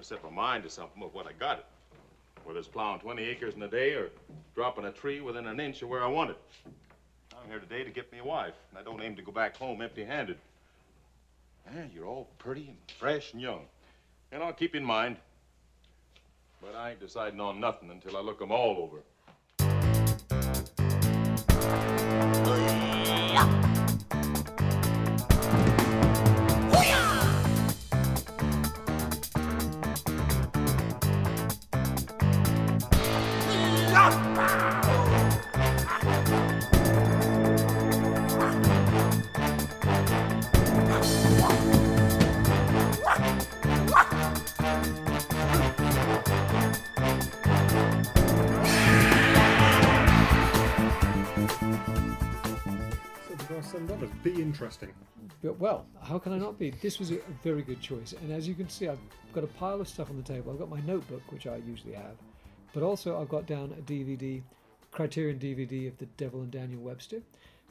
never set my mind to something but what I got it. Whether it's plowing 20 acres in a day or dropping a tree within an inch of where I want it. I'm here today to get me a wife, and I don't aim to go back home empty-handed. Yeah, you're all pretty and fresh and young. And I'll keep in mind. But I ain't deciding on nothing until I look 'em all over. Interesting. But, well, how can I not be? This was a very good choice. And as you can see, I've got a pile of stuff on the table. I've got my notebook, which I usually have, but also I've got down a DVD, Criterion DVD of The Devil and Daniel Webster,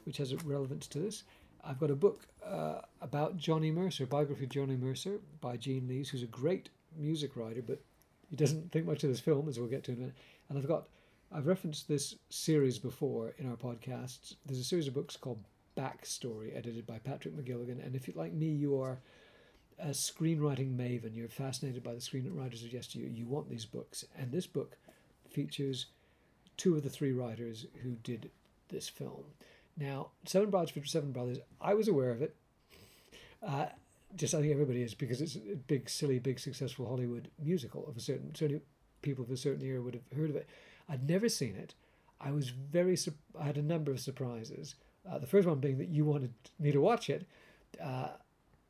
which has a relevance to this. I've got a book uh, about Johnny Mercer, biography of Johnny Mercer by Gene Lees, who's a great music writer, but he doesn't think much of this film, as we'll get to in a minute. And I've got, I've referenced this series before in our podcasts. There's a series of books called Backstory, edited by Patrick McGilligan. And if you like me, you are a screenwriting maven. You're fascinated by the screenwriters of yesteryear. You want these books, and this book features two of the three writers who did this film. Now, Seven Brothers for Seven Brothers, I was aware of it. Uh, just I think everybody is because it's a big, silly, big, successful Hollywood musical of a certain certainly people of a certain era would have heard of it. I'd never seen it. I was very I had a number of surprises. Uh, the first one being that you wanted me to watch it, uh,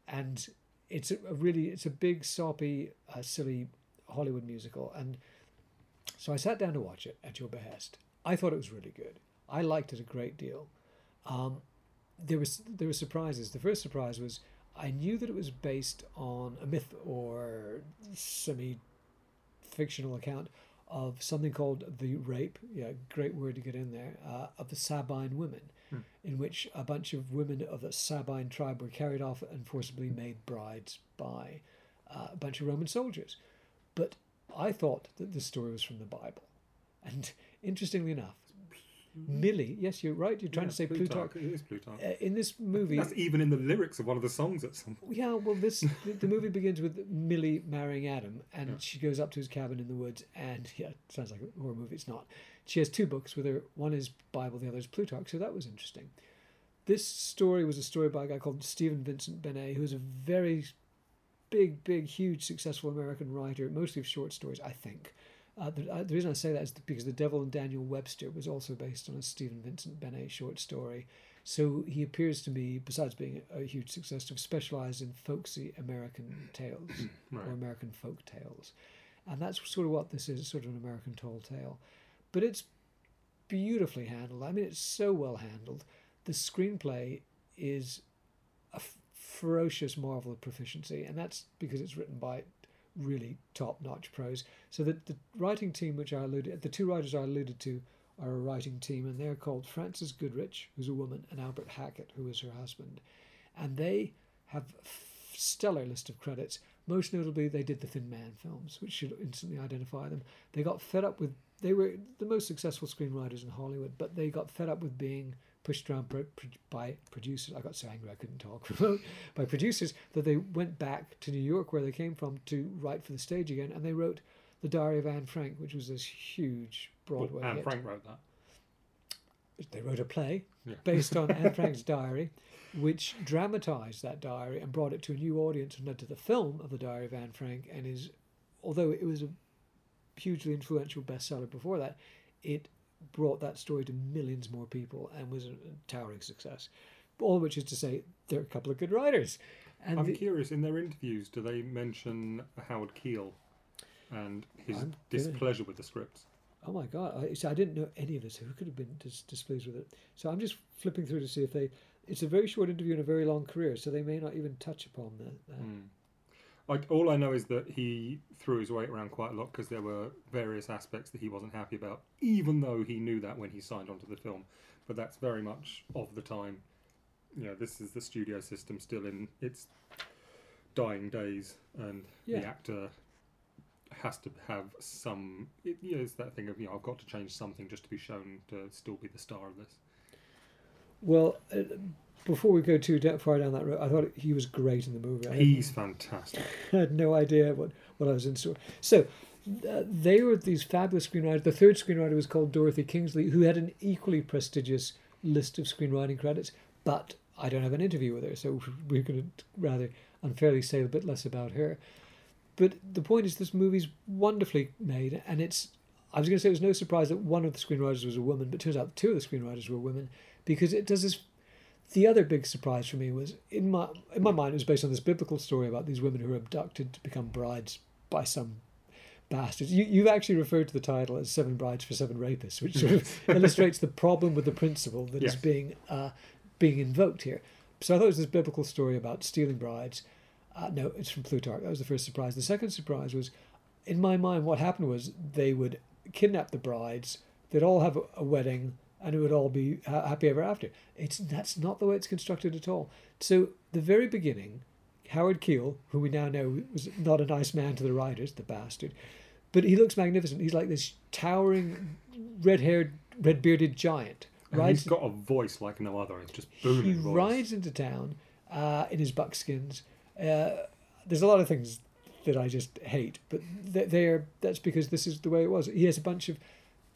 and it's a, really it's a big soppy, uh, silly Hollywood musical, and so I sat down to watch it at your behest. I thought it was really good. I liked it a great deal. Um, there was there were surprises. The first surprise was I knew that it was based on a myth or semi fictional account of something called the rape. Yeah, great word to get in there uh, of the Sabine women, in which a bunch of women of the Sabine tribe were carried off and forcibly made brides by uh, a bunch of Roman soldiers. But I thought that this story was from the Bible, and interestingly enough, Millie. Yes, you're right. You're trying Yeah, to say Plutarch. It is Plutarch. Uh, in this movie, That's even in the lyrics of one of the songs at some point. yeah, well, this the, the movie begins with Millie marrying Adam, and she goes up to his cabin in the woods, and yeah, sounds like a horror movie. It's not. She has two books with her. One is Bible, the other is Plutarch. So that was interesting. This story was a story by a guy called Stephen Vincent Benet, who's a very big, big, huge, successful American writer, mostly of short stories, I think. Uh, the, uh, the reason I say that is because The Devil and Daniel Webster was also based on a Stephen Vincent Benet short story. So he appears to me, besides being a, a huge success, to have specialized in folksy American tales Right. or American folk tales. And that's sort of what this is, sort of an American tall tale. But it's beautifully handled. I mean, it's so well handled. The screenplay is a ferocious marvel of proficiency, and that's because it's written by really top-notch pros. So that the writing team, which I alluded, the two writers I alluded to, are a writing team, and they're called Frances Goodrich, who's a woman, and Albert Hackett, who is her husband, and they have stellar list of credits. Most notably, they did the Thin Man films, which should instantly identify them. They got fed up with. They were the most successful screenwriters in Hollywood, but they got fed up with being pushed around pro- pro- by producers. I got so angry I couldn't talk. by producers that they went back to New York, where they came from, to write for the stage again, and they wrote The Diary of Anne Frank, which was this huge Broadway Anne hit. Frank wrote that. They wrote a play Yeah. based on Anne Frank's diary, which dramatized that diary and brought it to a new audience and led to the film of the Diary of Anne Frank. And is, although it was a hugely influential bestseller before that, it brought that story to millions more people and was a towering success. All of which is to say, there are a couple of good writers. And I'm the- curious, in their interviews, do they mention Howard Keel and his I'm displeasure with the scripts? Oh my god! I, see, I didn't know any of this. Who could have been dis- displeased with it? So I'm just flipping through to see if they. It's a very short interview and a very long career, so they may not even touch upon that. that. Hmm. Like all I know is that he threw his weight around quite a lot because there were various aspects that he wasn't happy about, even though he knew that when he signed onto the film. But that's very much of the time. You know, this is the studio system still in its dying days, and Yeah. the actor has to have some. It, you know, it's that thing of you know I've got to change something just to be shown to still be the star of this. Well, uh, before we go too far down that road, I thought he was great in the movie. I He's fantastic. I had no idea what, what I was in store. So uh, they were these fabulous screenwriters. The third screenwriter was called Dorothy Kingsley, who had an equally prestigious list of screenwriting credits, but I don't have an interview with her, so we're going to rather unfairly say a bit less about her. But the point is, this movie's wonderfully made, and it's. I was going to say it was no surprise that one of the screenwriters was a woman, but it turns out two of the screenwriters were women because it does this the other big surprise for me was in my in my mind it was based on this biblical story about these women who are abducted to become brides by some bastards. You you've actually referred to the title as Seven Brides for Seven Rapists, which sort of illustrates the problem with the principle that is Yes. being uh, being invoked here. So I thought it was this biblical story about stealing brides. Uh, no, it's from Plutarch. That was the first surprise. The second surprise was, in my mind, what happened was they would kidnap the brides. They'd all have a, a wedding, and it would all be happy ever after. It's that's not the way it's constructed at all. So the very beginning, Howard Keel, who we now know was not a nice man to the writers, the bastard, but he looks magnificent. He's like this towering, red-haired, red-bearded giant. And Rides he's got a voice like no other. It's just he booming voice. rides into town uh, in his buckskins. Uh, there's a lot of things that I just hate, but they're that's because this is the way it was. He has a bunch of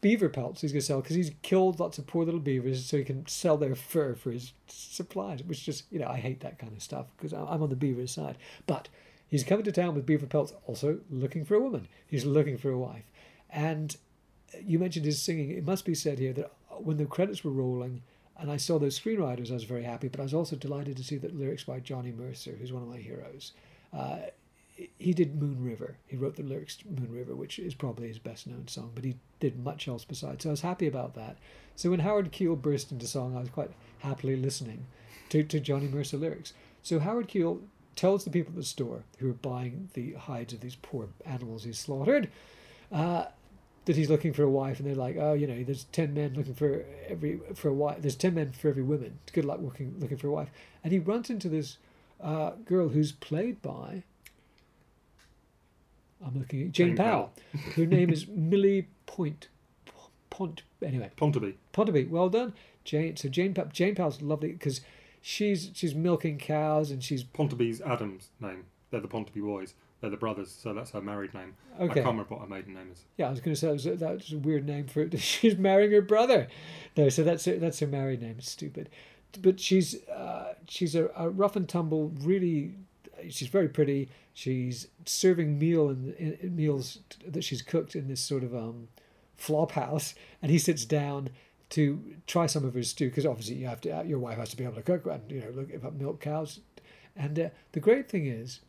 beaver pelts he's going to sell because he's killed lots of poor little beavers so he can sell their fur for his supplies. Which just you know I hate that kind of stuff because I'm on the beaver side. But he's coming to town with beaver pelts, also looking for a woman. He's looking for a wife, and you mentioned his singing. It must be said here that when the credits were rolling and I saw those screenwriters, I was very happy. But I was also delighted to see that lyrics by Johnny Mercer, who's one of my heroes. Uh, he did Moon River. He wrote the lyrics to Moon River, which is probably his best known song, but he did much else besides. So I was happy about that. So when Howard Keel burst into song, I was quite happily listening to, to Johnny Mercer lyrics. So Howard Keel tells the people at the store who are buying the hides of these poor animals he's slaughtered uh, that he's looking for a wife, and they're like, "Oh, you know, there's ten men looking for every for a wife. There's ten men for every woman. Good luck looking looking for a wife." And he runs into this uh, girl who's played by. I'm looking at Jane, Powell. Her name is Millie Point. Pont. Anyway, Pontipee. Pontipee, well done, Jane. So Jane Pa- Jane Powell's lovely because she's she's milking cows and she's Pontipee's Adam's name. They're the Pontipee boys. They're the brothers, so that's her married name. Okay. I can't remember what her maiden name is. Yeah, I was going to say that was, a, that was a weird name for it. She's marrying her brother. No, so that's her, that's her married name. It's stupid, but she's uh, she's a, a rough and tumble. Really, she's very pretty. She's serving meal in, in, in meals that she's cooked in this sort of um, flop house, and he sits down to try some of her stew because obviously you have to. Your wife has to be able to cook and you know look about milk cows. And uh, the great thing is,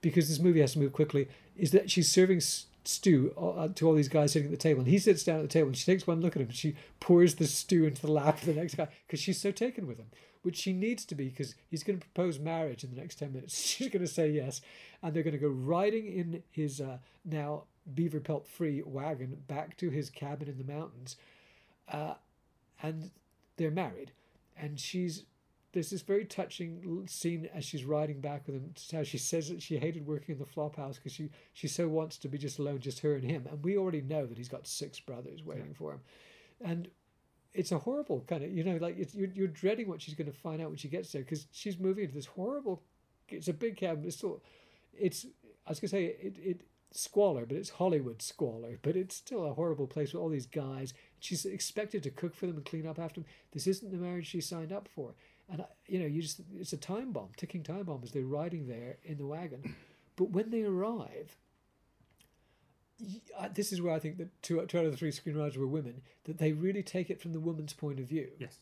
because this movie has to move quickly, is that she's serving stew uh, to all these guys sitting at the table, and he sits down at the table and she takes one look at him. And she pours the stew into the lap of the next guy because she's so taken with him, which she needs to be because he's going to propose marriage in the next ten minutes. She's going to say yes, and they're going to go riding in his uh, now beaver pelt free wagon back to his cabin in the mountains, uh, and they're married, and she's there's this very touching scene as she's riding back with him. How she says that she hated working in the flop house because she she so wants to be just alone, just her and him. And we already know that he's got six brothers waiting for him, and it's a horrible kind of you know like you're you're dreading what she's going to find out when she gets there because she's moving into this horrible. It's a big cabin. It's still, it's I was going to say it it squalor, but it's Hollywood squalor. But it's still a horrible place with all these guys. She's expected to cook for them and clean up after them. This isn't the marriage she signed up for. And I- you know, you just it's a time bomb, ticking time bomb as they're riding there in the wagon. But when they arrive, this is where I think that two, two out of the three screenwriters were women. That they really take it from the woman's point of view. Yes,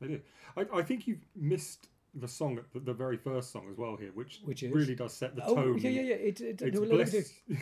they do. I, I think you've missed the song, the, the very first song as well here, which Which is? really does set the Oh tone. yeah, yeah, yeah. It, it, It's no, me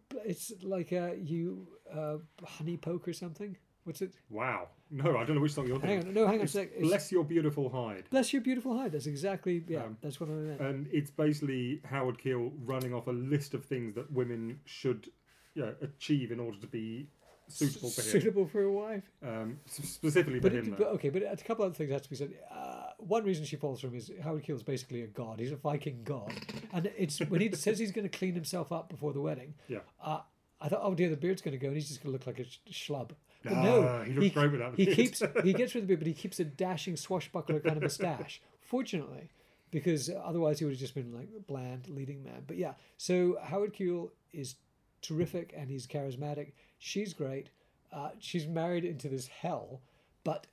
it's like uh, you uh, honey poke or something. What's it? wow. No, I don't know which song you're Hang thinking. on, no, hang on a It's sec. It's- Bless your beautiful hide. Bless your beautiful hide. That's exactly yeah. Um, that's what I meant. and it's basically Howard Keel running off a list of things that women should you know, achieve in order to be suitable for him. Suitable for a wife. Um, s- specifically for But, him, it, though. but okay, but a couple other things have to be said. Uh, one reason she falls for him is Howard Keel's basically a god. He's a Viking god, and it's when he says he's going to clean himself up before the wedding. Yeah. Uh, I thought, oh dear, the beard's going to go, and he's just going to look like a sh- schlub. But Ah, no, he looks great without the he beard. keeps he gets rid of the beard, but he keeps a dashing swashbuckler kind of moustache. Fortunately, because otherwise he would have just been like bland leading man. But yeah, so Howard Keel is terrific and he's charismatic. She's great. Uh, she's married into this hell, but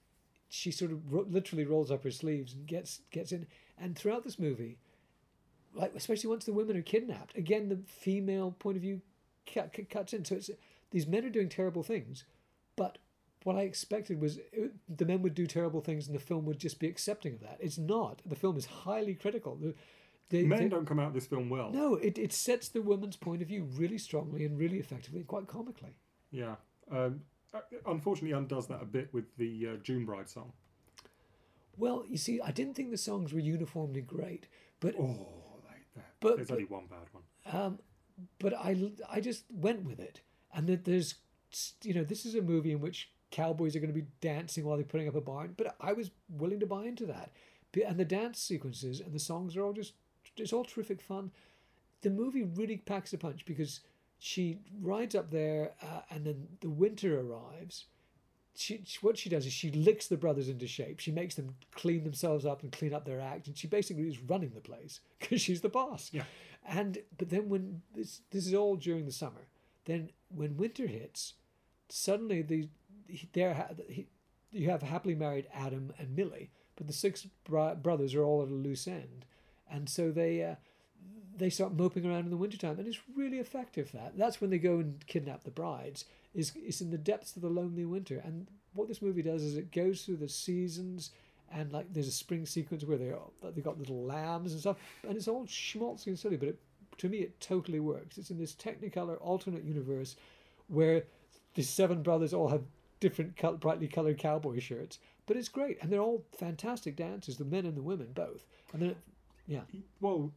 she sort of ro- literally rolls up her sleeves and gets gets in. And throughout this movie, like especially once the women are kidnapped, again the female point of view cut, cut, cuts in. So it's these men are doing terrible things, but what I expected was it, the men would do terrible things and the film would just be accepting of that. It's not. The film is highly critical. The, they, Men they- don't come out of this film well. no, it, it sets the woman's point of view really strongly and really effectively and quite comically. Yeah. Um, uh, unfortunately, undoes that a bit with the uh, June Bride song. Well, you see, I didn't think the songs were uniformly great, but Oh, like that. But- there's only one bad one. um, but I I just went with it, and that there's you know this is a movie in which cowboys are going to be dancing while they're putting up a barn, but I was willing to buy into that, and the dance sequences and the songs are all just it's all terrific fun. The movie really packs a punch because she rides up there, uh, and then the winter arrives. She, she what she does is she licks the brothers into shape. She makes them clean themselves up and clean up their act, and she basically is running the place because she's the boss. Yeah. And but then when this this is all during the summer, then when winter hits, suddenly the there you have happily married Adam and Millie, but the six bro- brothers are all at a loose end, and so they uh, they start moping around in the wintertime, and it's really effective. That that's when they go and kidnap the brides. Is is in the depths of the lonely winter, and what this movie does is it goes through the seasons. And like, there's a spring sequence where they they got little lambs and stuff, and it's all schmaltzy and silly, but it, to me it totally works. It's in this Technicolor alternate universe where the seven brothers all have different col- brightly colored cowboy shirts, but it's great, and they're all fantastic dancers, the men and the women both. And then, yeah, Well,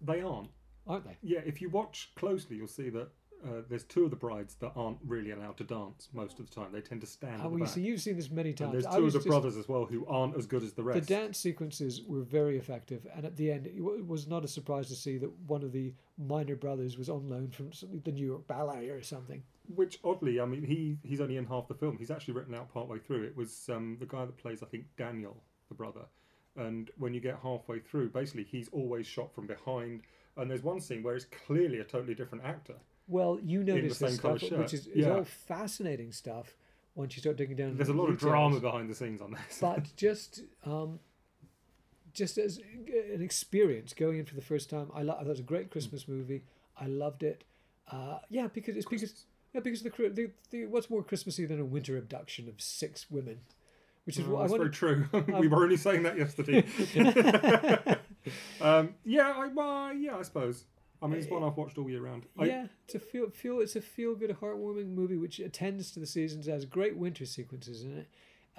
they aren't. aren't they? Yeah, if you watch closely, you'll see that uh, there's two of the brides that aren't really allowed to dance most of the time. They tend to stand Oh, well, you see, you've seen this many and times. there's two of the just- brothers as well who aren't as good as the rest. The dance sequences were very effective, and at the end, it was not a surprise to see that one of the minor brothers was on loan from the New York Ballet or something. Which oddly, I mean, he he's only in half the film. He's actually written out partway through. It was um, the guy that plays, I think, Daniel, the brother. And when you get halfway through, basically, he's always shot from behind. And there's one scene where it's clearly a totally different actor. Well, you notice this stuff, shirt. which is, is Yeah. all fascinating stuff once you start digging down. There's a lot the of drama behind the scenes on this. but just um, just as an experience going in for the first time, I lo- that was a great Christmas movie. I loved it. Uh, yeah, because it's because yeah because the, the the what's more Christmassy than a winter abduction of six women, which is Oh, what I that's very true. we were only saying that yesterday. um, yeah, I, well, yeah, I suppose. I mean, it's one I've watched all year round. I, Yeah, it's a feel feel it's a feel good, heartwarming movie which attends to the seasons. Has great winter sequences in it.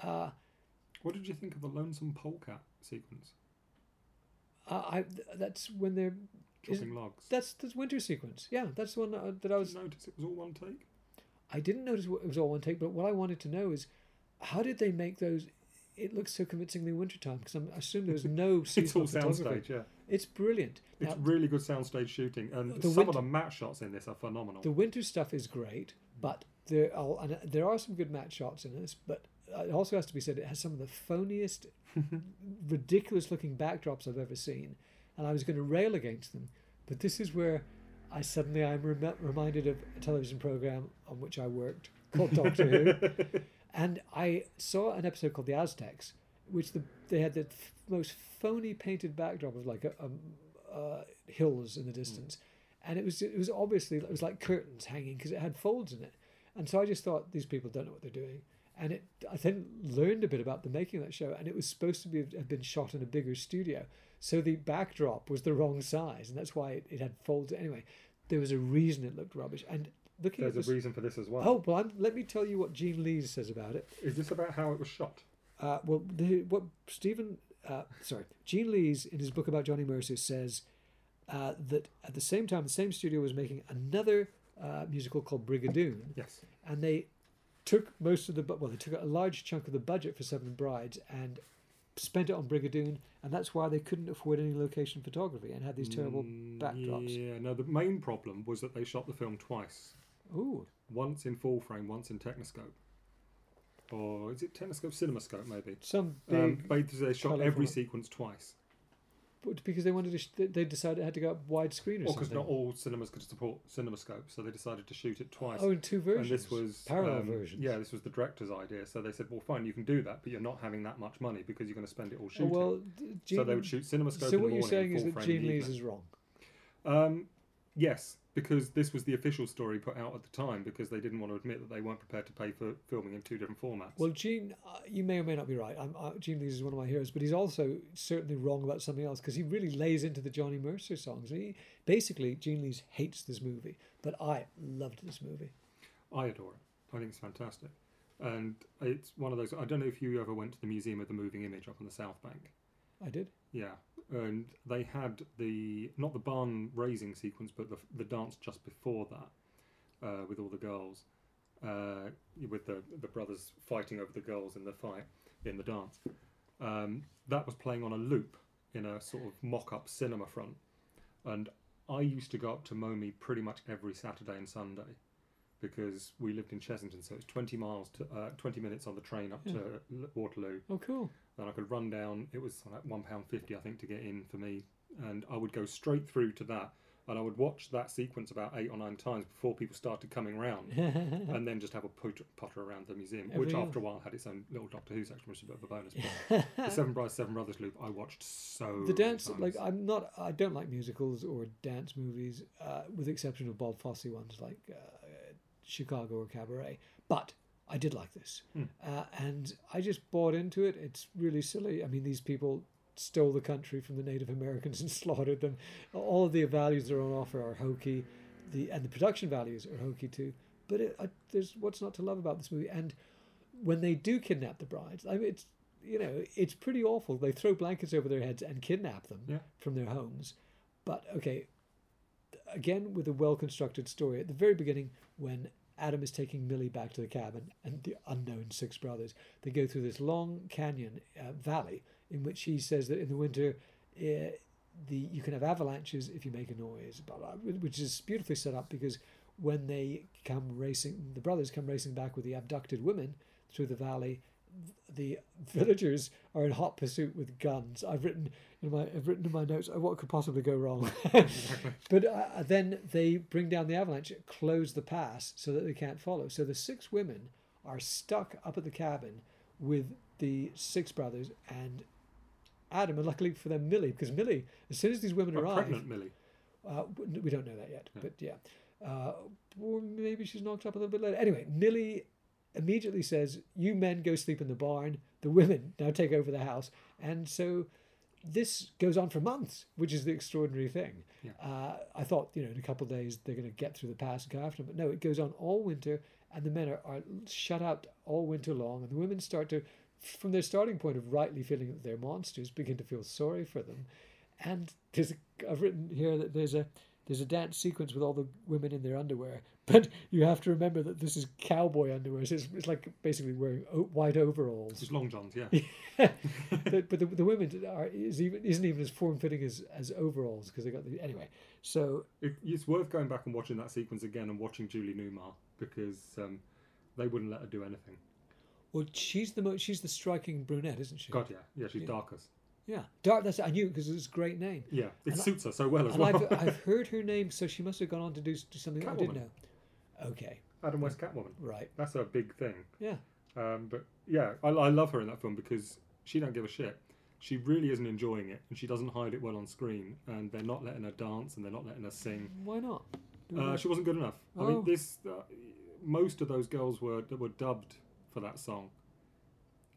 Uh, What did you think of the lonesome polecat sequence? I, I that's when they're Chopping logs. that's the winter sequence. Yeah, that's the one that, uh, that I was Did you notice it was all one take? I didn't notice it was all one take, but what I wanted to know is how did they make those? It looks so convincingly wintertime because I assume there was no It's all soundstage, yeah. It's brilliant. It's Now, really good soundstage shooting, and The some wint- of the matte shots in this are phenomenal. the winter stuff is great, but there are and uh, there are some good matte shots in this. But it also has to be said it has some of the phoniest, ridiculous looking backdrops I've ever seen, and I was going to rail against them, but this is where I suddenly I'm rem- reminded of a television program on which I worked called Doctor Who. And I saw an episode called The Aztecs, which the, they had the f- most phony painted backdrop of like a, um uh, hills in the distance, and it was it was obviously it was like curtains hanging because it had folds in it, and so I just thought these people don't know what they're doing, and it I then learned a bit about the making of that show, and it was supposed to be have been shot in a bigger studio, so the backdrop was the wrong size, and that's why it, it had folds anyway. There was a reason it looked rubbish, and looking There's at a reason for this as well. Oh, well, I'm, let me tell you what Gene Lees says about it. Is this about how it was shot? Uh, well, the, what Stephen, uh, sorry, Gene Lees in his book about Johnny Mercer says uh, that at the same time, the same studio was making another uh, musical called Brigadoon, Yes. and they took most of the well, they took a large chunk of the budget for Seven Brides and spent it on Brigadoon, and that's why they couldn't afford any location photography and had these terrible Mm, backdrops. Yeah, no, the main problem was that they shot the film twice. Ooh, Once in full frame, once in Technoscope. Or is it Technoscope, Cinemascope, maybe? some Um, big but they shot colourful- every sequence twice. But because they wanted to, sh- they- decided it had to go up widescreen or Well, because something. not all cinemas could support Cinemascope, so they decided to shoot it twice. oh, in two versions. and this was parallel um, versions. Yeah, this was the director's idea. So they said, "Well, fine, you can do that, but you're not having that much money because you're going to spend it all Oh, shooting." well, d- Gene, so they would shoot CinemaScope. so in the what you're morning saying is full that frame in Gene the Lees evening. is wrong. Um, yes, because this was the official story put out at the time because they didn't want to admit that they weren't prepared to pay for filming in two different formats. Well, Gene, uh, you may or may not be right. I'm, uh, Gene Lees is one of my heroes, but he's also certainly wrong about something else because he really lays into the Johnny Mercer songs. He basically Gene Lees hates this movie, but I loved this movie. I adore it. I think it's fantastic, and it's one of those. I don't know if you ever went to the Museum of the Moving Image up on the South Bank. I did. Yeah, and they had the not the barn raising sequence, but the the dance just before that, uh, with all the girls, uh, with the the brothers fighting over the girls in the fight in the dance. Um, that was playing on a loop in a sort of mock-up cinema front, and I used to go up to Momi pretty much every Saturday and Sunday. Because we lived in Chessington, so it's twenty miles to uh, twenty minutes on the train up to Waterloo, Oh, cool. then I could run down. It was like one pound fifty, I think, to get in for me, and I would go straight through to that, and I would watch that sequence about eight or nine times before people started coming round, and then just have a potter, potter around the museum, which Every after a while had its own little Doctor Who section, which is a bit of a bonus. But the Seven Brides, Seven Brothers loop, I watched so. the dance, like I'm not, I don't like musicals or dance movies, uh, with the exception of Bob Fosse ones like uh, Chicago or Cabaret. But I did like this, Hmm. uh, and I just bought into it. It's really silly. I mean, these people stole the country from the Native Americans and slaughtered them. All of the values that are on offer are hokey, the and the production values are hokey too. But it, I, there's what's not to love about this movie. And when they do kidnap the brides, I mean, it's you know it's pretty awful. They throw blankets over their heads and kidnap them Yeah. from their homes. But okay, again with a well constructed story at the very beginning when Adam is taking Millie back to the cabin and the unknown six brothers. They go through this long canyon uh, valley in which he says that in the winter, uh, the you can have avalanches if you make a noise, blah, blah, which is beautifully set up because when they come racing, the brothers come racing back with the abducted women through the valley. The villagers are in hot pursuit with guns. I've written in my I've written in my notes what could possibly go wrong. But uh, then they bring down the avalanche, close the pass so that they can't follow. So the six women are stuck up at the cabin with the six brothers and Adam, and luckily for them, Millie, because Millie, as soon as these women arrive, pregnant Millie. uh, we don't know that yet, Yeah. but yeah, uh, or maybe she's knocked up a little bit later. Anyway, Millie immediately says, "You men go sleep in the barn. The women now take over the house." And so this goes on for months, which is the extraordinary thing. Yeah. Uh, I thought, you know, in a couple of days they're going to get through the pass and go after them, but no, it goes on all winter, and the men are, are shut out all winter long, and the women start to, from their starting point of rightly feeling that they're monsters, begin to feel sorry for them. And there's a, I've written here that there's a there's a dance sequence with all the women in their underwear, but you have to remember that this is cowboy underwear. So it's, it's like basically wearing o- white overalls. It's long johns, yeah. but but the, the women are is even isn't even as form fitting as as overalls because they got the anyway. So It, it's worth going back and watching that sequence again and watching Julie Newmar because um, they wouldn't let her do anything. well, she's the mo- she's the striking brunette, isn't she? God, yeah, yeah, she's Yeah. darkest. Yeah, dark. That's I knew because it's a great name. Yeah, it And I- suits her so well as well. I've I've heard her name, so she must have gone on to do, do something I didn't know. Okay, Adam West Catwoman. right. That's a big thing. Yeah. Um, but yeah, I, I love her in that film because she don't give a shit. She really isn't enjoying it, and she doesn't hide it well on screen. And they're not letting her dance, and they're not letting her sing. Why not? Uh, she wasn't good enough. I Oh. mean, this uh, most of those girls were that were dubbed for that song.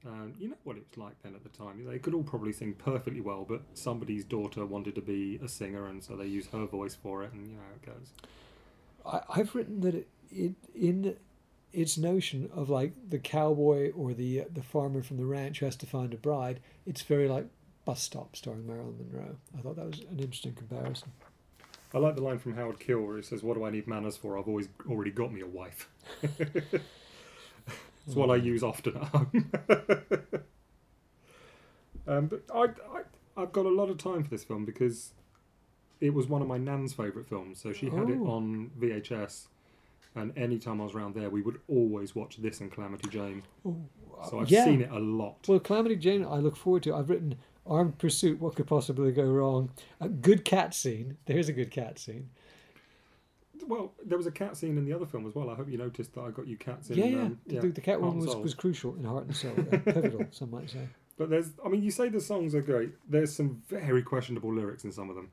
And you know what it was like then at the time. They could all probably sing perfectly well, but somebody's daughter wanted to be a singer, and so they use her voice for it, and you know how it goes. I, I've written that it, it in its notion of like the cowboy or the uh, the farmer from the ranch who has to find a bride. It's very like Bus Stop starring Marilyn Monroe. I thought that was an interesting comparison. I like the line from Howard Keel where he says, "What do I need manners for? I've always already got me a wife." It's what I use often at home. um, but I, I, I've got a lot of time for this film because it was one of my nan's favourite films. So she had it Oh. on VHS, and any time I was around there, we would always watch this and Calamity Jane. So I've yeah. seen it a lot. Well, Calamity Jane, I look forward to. I've written Armed Pursuit. What could possibly go wrong? A good cat scene. There's a good cat scene. Well, there was a cat scene in the other film as well. I hope you noticed that I got you cats in. yeah, yeah. um, The, the cat one was, was crucial in Heart and Soul. uh, pivotal, some might say. But there's, I mean, you say the songs are great. There's some very questionable lyrics in some of them.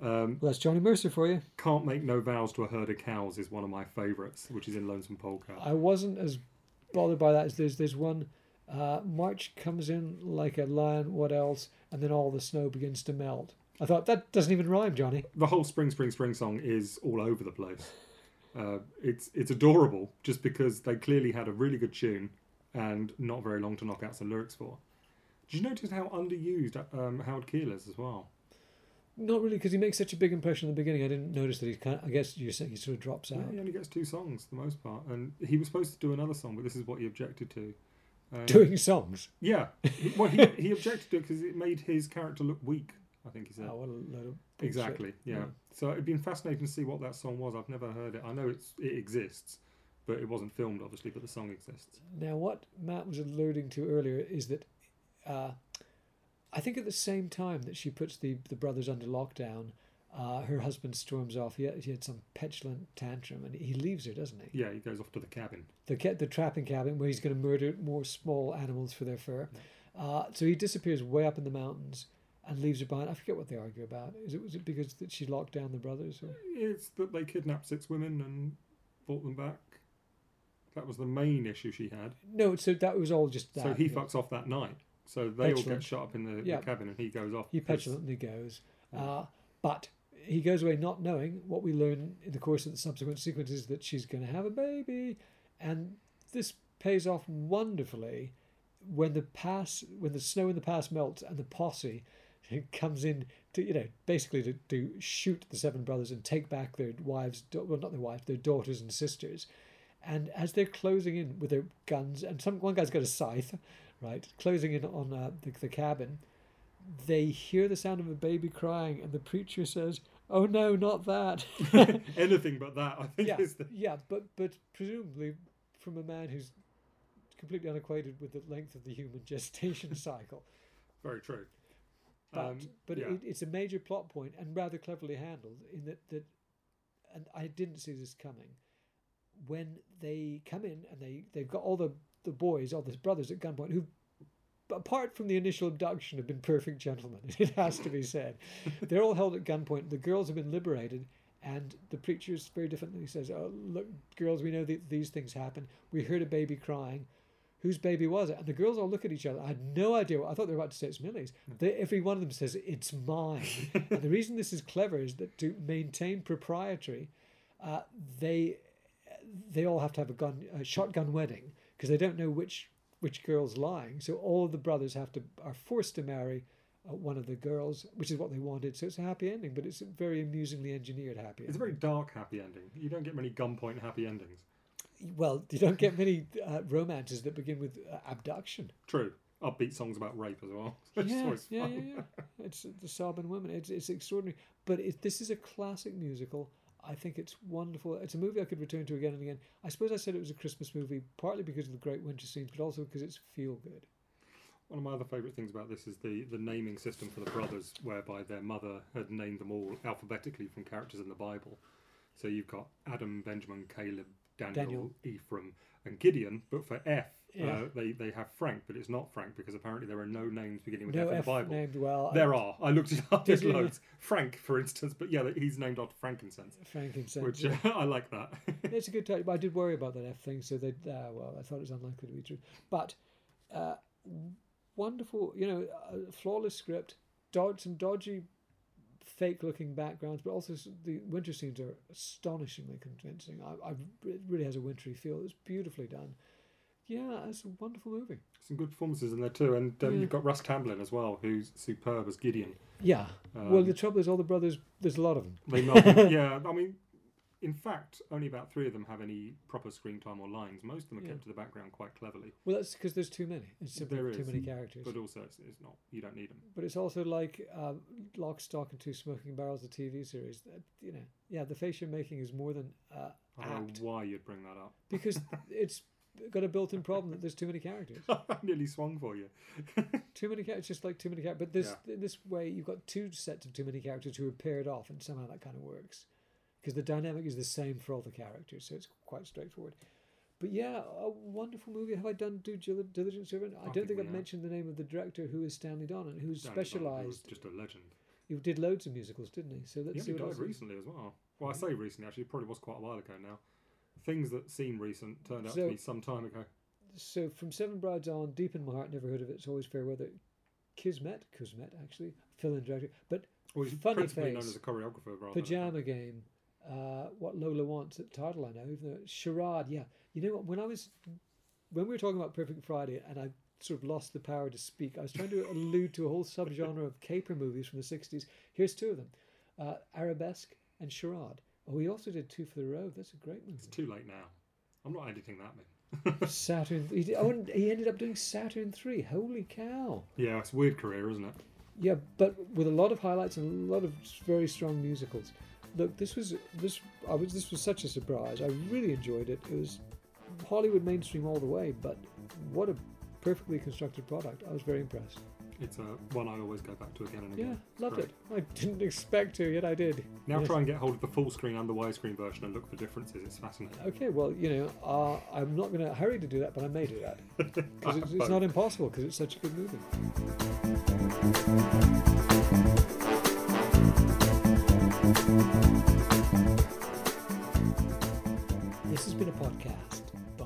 Um, Well, that's Johnny Mercer for you. Can't make no vows to a herd of cows is one of my favourites, which is in Lonesome Polecat. I wasn't as bothered by that as there's there's one. Uh, March comes in like a lion. What else? And then all the snow begins to melt. I thought that doesn't even rhyme, Johnny. The whole Spring, Spring, Spring song is all over the place. Uh, it's it's adorable just because they clearly had a really good tune and not very long to knock out some lyrics for. Did you notice how underused um, Howard Keel is as well? Not really, because he makes such a big impression in the beginning. I didn't notice that he kind. Of, I guess you're saying he sort of drops Yeah, out. he only gets two songs for the most part, and he was supposed to do another song, but this is what he objected to. Um, Doing songs. Yeah, well, he, he objected to it because it made his character look weak. I think he said. Oh, what a load of bullshit. exactly. Yeah. Yeah. So it'd been fascinating to see what that song was. I've never heard it. I know it's it exists, but it wasn't filmed, obviously. But the song exists. Now, what Matt was alluding to earlier is that uh, I think at the same time that she puts the, the brothers under lockdown, uh, her husband storms off. He had, he had some petulant tantrum and he leaves her, doesn't he? Yeah, he goes off to the cabin. The, ca- the trapping cabin where he's going to murder more small animals for their fur. Uh, so he disappears way up in the mountains and leaves her behind. I forget what they argue about. Is it was it because that she locked down the brothers? Or? It's that they kidnapped six women and brought them back. That was the main issue she had. No, so that was all just that. so he yeah. fucks off that night. So they all get shot up in the, Yeah. the cabin, and he goes off. He petulantly goes. Uh, but he goes away not knowing what we learn in the course of the subsequent sequences that she's going to have a baby. And this pays off wonderfully when the pass, when the snow in the pass melts and the posse comes in to, you know, basically to, to shoot the seven brothers and take back their wives, well, not their wives, their daughters and sisters. And as they're closing in with their guns, and some one guy's got a scythe, right, closing in on uh, the, the cabin, they hear the sound of a baby crying, and the preacher says, "Oh no, not that." Anything but that, I think, yeah, is the. yeah, but but presumably from a man who's completely unacquainted with the length of the human gestation cycle. Very true. But Um, but yeah. it, it's a major plot point and rather cleverly handled in that that, and I didn't see this coming. When they come in and they they've got all the the boys, all the brothers at gunpoint who. Apart from the initial abduction, have been perfect gentlemen. It has to be said. They're all held at gunpoint. The girls have been liberated, and the preacher's very differently says, "Oh, look, girls, we know that these things happen. We heard a baby crying. Whose baby was it?" And the girls all look at each other. I had no idea. What, I thought they were about to say it's Millie's. They, every one of them says it's mine. and the reason this is clever is that to maintain proprietary, uh, they they all have to have a gun, a shotgun wedding because they don't know which which girl's lying. So all of the brothers have to are forced to marry uh, one of the girls, which is what they wanted. So it's a happy ending, but it's a very amusingly engineered happy. Ending. It's a very dark happy ending. You don't get many gunpoint happy endings. Well. You don't get many uh, romances that begin with uh, abduction. True. Upbeat songs about rape as well. Yeah, yeah, yeah, yeah. It's the sobbing women. It's it's extraordinary. But it, this is a classic musical. I think it's wonderful. It's a movie I could return to again and again. I suppose I said it was a Christmas movie partly because of the great winter scenes, but also because it's feel good. One of my other favourite things about this is the, the naming system for the brothers, whereby their mother had named them all alphabetically from characters in the Bible. So you've got Adam, Benjamin, Caleb, Daniel, Daniel. Ephraim, and Gideon. But for F, Yeah. uh, they, they have Frank, but it's not Frank because apparently there are no names beginning with No F in F the Bible. named well. There are. I looked it up. There's loads. Frank, for instance, but yeah, he's named after frankincense, Frankincense. which yeah. I like that. it's a good touch, but I did worry about that F thing. So they, uh, well, I thought it was unlikely to be true. But uh, wonderful, you know, uh, flawless script, dodge some dodgy, fake-looking backgrounds, but also the winter scenes are astonishingly convincing. I, I, it really has a wintry feel. It's beautifully done. Yeah, it's a wonderful movie. Some good performances in there too, and um, Yeah. you've got Russ Tamblyn as well, who's superb as Gideon. Yeah. well, Um, the trouble is, all the brothers. There's a lot of them. They meld, yeah, I mean, in fact, only about three of them have any proper screen time or lines. Most of them are Yeah. kept to the background quite cleverly. Well, that's because there's too many. It's simply There too is, many characters. But also, it's, it's not. You don't need them. But it's also like uh, Lock, Stock, and Two Smoking Barrels, the TV series. That, you know, yeah, the face you're making is more than uh, I don't apt know why you'd bring that up. because it's got a built-in problem that there's too many characters. I nearly swung for you. Too many characters, just like too many characters. But this in this way, you've got two sets of too many characters who are paired off, and somehow that kind of works because the dynamic is the same for all the characters, so it's quite straightforward. But yeah, a wonderful movie. Have I done due diligence? I, don't think think I've have. mentioned the name of the director, who is Stanley Donen, who's was specialised. just a legend. He did loads of musicals, didn't he? So let's He see what died recently as well. Well, I say recently, actually, it probably was quite a while ago now. Things that seem recent turned out So- to be some time ago. So from Seven Brides on, Deep in My Heart, never heard of it. It's always fair weather. Kismet, Kismet actually, fill-in director. But Well, he's Funny principally known as a choreographer rather Pajama Game, uh, What Lola Wants, that title I know. Even though it's Charade, yeah. You know what? When I was, when we were talking about Perfect Friday, and I sort of lost the power to speak, I was trying to allude to a whole subgenre of caper movies from the '60s. Here's two of them: uh, Arabesque and Charade. Oh, he also did Two for the Road. That's a great movie. It's too late now. I'm not editing that bit. Saturn. He, did, oh, he ended up doing Saturn Three. Holy cow! Yeah, it's a weird career, isn't it? Yeah, but with a lot of highlights and a lot of very strong musicals. Look, this was this I was this was such a surprise. I really enjoyed it. It was Hollywood mainstream all the way, but what a perfectly constructed product. I was very impressed. It's a one I always go back to again and Yeah, again. It's loved great. it. I didn't expect to, yet I did. Now Yes. try and get hold of the full screen and the widescreen version and look for differences. It's fascinating. Okay, well, you know, uh, I'm not going to hurry to do that, but I may do that because it's, it's not impossible because it's such a good movie. This has been a podcast by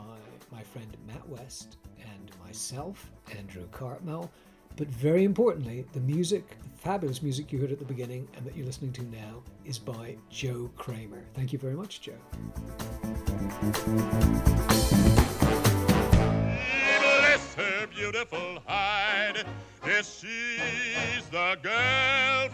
my friend Matt West and myself, Andrew Cartmel. But very importantly, the music, the fabulous music you heard at the beginning and that you're listening to now, is by Joe Kramer. Thank you very much, Joe. Beautiful hide. The girl